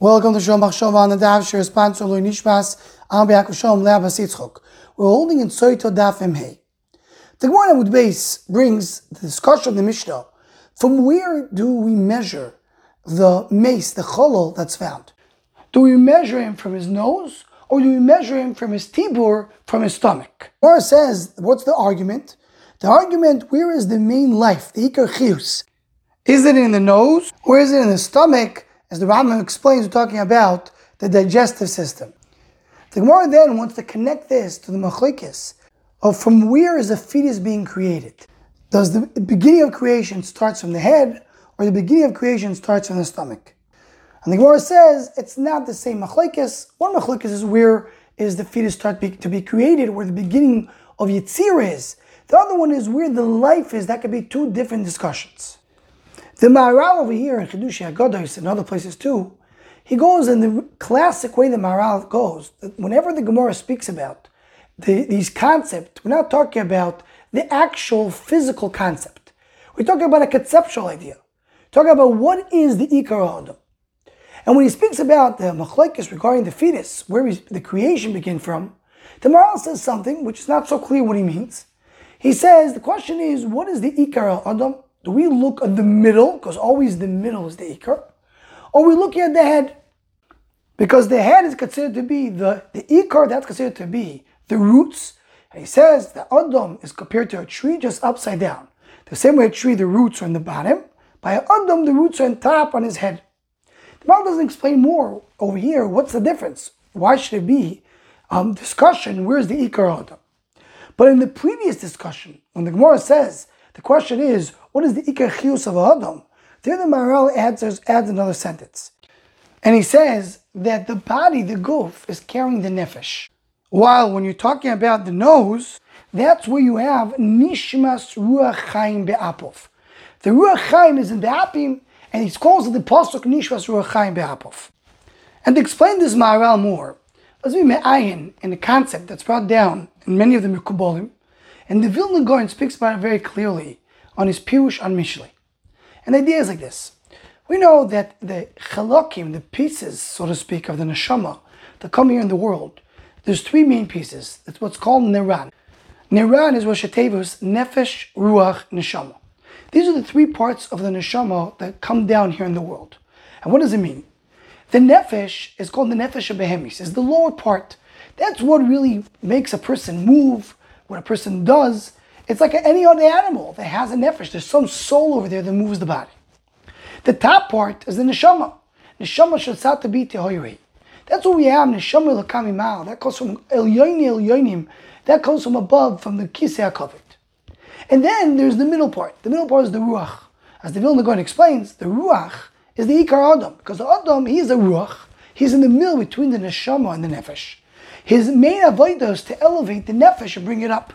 Welcome to Shalom Bachshava on the Daf Shir sponsor Lui Nishmas Am Be'akum Shalom Le'abas Yitzchok. We're holding in Soito Daf Emhei. The Gemara with base brings the discussion of the Mishnah. From where do we measure the mace, the cholol that's found? Do we measure him from his nose or do we measure him from his tibur, from his stomach? Gemara says, what's the argument? The argument, where is the main life, the ikar chius? Is it in the nose or is it in the stomach? As the Rambam explains, we're talking about the digestive system. The Gemara then wants to connect this to the machlekes of from where is the fetus being created? Does the beginning of creation starts from the head or the beginning of creation starts from the stomach? And the Gemara says it's not the same machlekes. One machlekes is where is the fetus start be, to be created, where the beginning of Yitzir is. The other one is where the life is. That could be two different discussions. The Maharal over here in Chidushi Haggados and other places too, he goes in the classic way the Maharal goes. Whenever the Gemara speaks about the, these concepts, we're not talking about the actual physical concept. We're talking about a conceptual idea. We're talking about what is the Ikar Adam. And when he speaks about the machlekes regarding the fetus, where the creation began from, the Maharal says something which is not so clear what he means. He says the question is, what is the Ikar Adam? Do we look at the middle, because always the middle is the ikar, or we look at the head? Because the head is considered to be the, the ikar, that's considered to be the roots. And he says the Adam is compared to a tree just upside down. The same way a tree, the roots are in the bottom. By Adam, the roots are on top on his head. The Bible doesn't explain more over here. What's the difference? Why should it be um, discussion? Where's the Ikar Adam? But in the previous discussion, when the Gemara says the question is, what is the ikar chiyus of Adam? There the Maharal answers, adds another sentence. And he says that the body, the goof, is carrying the nefesh. While when you're talking about the nose, that's where you have nishmas ruach chaim be'apov. The ruach chaim is in the apim, and he calls it the pasuk nishmas ruach chaim be'apov. And to explain this Maharal more, let's be me'ayin in the concept that's brought down in many of the Mekubolim, and the Vilna Gaon speaks about it very clearly on his Pirush on Mishlei. And the idea is like this. We know that the chalakim, the pieces, so to speak, of the neshama that come here in the world, there's three main pieces. It's what's called Niran. Niran is Rosh Nefesh, Ruach, Neshama. These are the three parts of the neshama that come down here in the world. And what does it mean? The nefesh is called the nefesh of behemis. It's the lower part. That's what really makes a person move, what a person does, it's like any other animal that has a nefesh. There's some soul over there that moves the body. The top part is the neshama. Neshama should to be tehoyri. That's what we have, neshama lakami mal. That comes from elyoini elyoinim. That comes from above, from the kisei hakavod. And then there's the middle part. The middle part is the ruach. As the Vilna Gaon explains, the ruach is the ikar adam. Because the adam, he's a ruach. He's in the middle between the neshama and the nefesh. His main avodah is to elevate the nefesh and bring it up.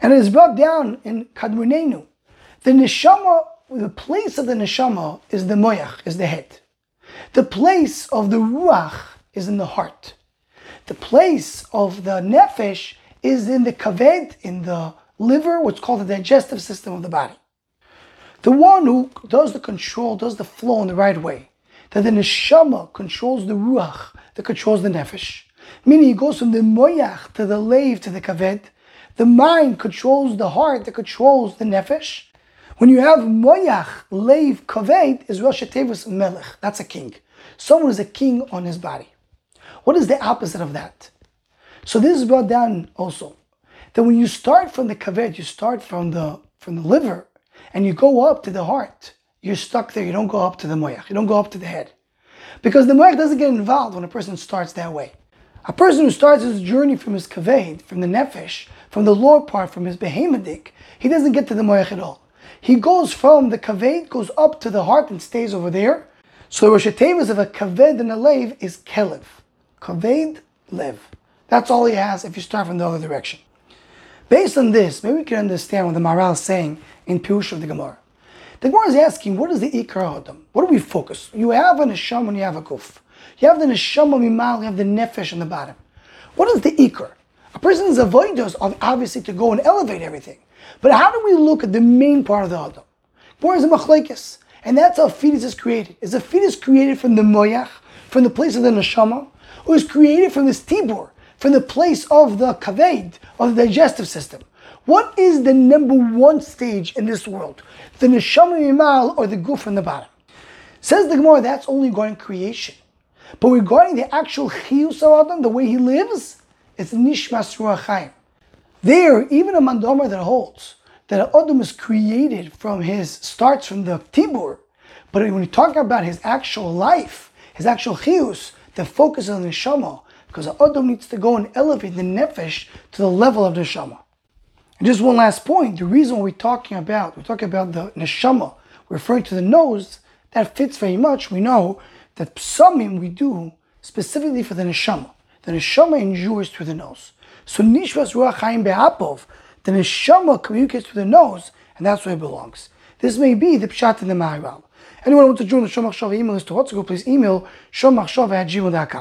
And it is brought down in Kadmunenu. The neshama, the place of the neshama is the moyach, is the head. The place of the ruach is in the heart. The place of the nefesh is in the kaved, in the liver, what's called the digestive system of the body. The one who does the control, does the flow in the right way, that the neshama controls the ruach, that controls the nefesh. Meaning he goes from the moyach to the lave to the kaved. The mind controls the heart that controls the nefesh. When you have moyach, leiv, kaved, is Rosh Tevus melech. That's a king. Someone is a king on his body. What is the opposite of that? So this is brought down also. That when you start from the kaved, you start from the from the liver, and you go up to the heart. You're stuck there. You don't go up to the moyach. You don't go up to the head. Because the moyach doesn't get involved when a person starts that way. A person who starts his journey from his kaved, from the nefesh, from the lower part, from his behemadik, he doesn't get to the moyach at all. He goes from the kaved, goes up to the heart and stays over there. So the Rosh of a kaved and a lev is kelev. Kaved, lev. That's all he has if you start from the other direction. Based on this, maybe we can understand what the Maharal is saying in Pirush of the Gemara. The Gemara is asking, what is the Ikar Adam? What do we focus? You have a Neshama and you have a Guf. You have the neshama mimal, you have the nefesh on the bottom. What is the ikr? A person's avoidos are obviously to go and elevate everything. But how do we look at the main part of the adam? Where is the machlekes? And that's how fetus is created. Is a fetus created from the moyach, from the place of the neshama, or is created from this tibur, from the place of the kaved, of the digestive system? What is the number one stage in this world? The neshama mimal or the guf from the bottom? Says the Gemara, that's only going creation. But regarding the actual chiyus of Adam, the way he lives, it's nishmas ruach. There, even a mandamar that holds that Adam is created from his, starts from the tibur, but when you talk about his actual life, his actual chiyus, the focus is on the neshama, because Adam needs to go and elevate the nefesh to the level of the neshama. And just one last point, the reason we're talking about, we're talking about the neshama, referring to the nose, that fits very much. We know that psamim we do specifically for the neshama. The neshama endures through the nose. So nishmas ruach chaim be'apov, the neshama communicates through the nose, and that's where it belongs. This may be the pshat in the Maharal. Anyone who wants to join the Shomach Shava email list to Hotzago, please email shomachshava at gmail.com.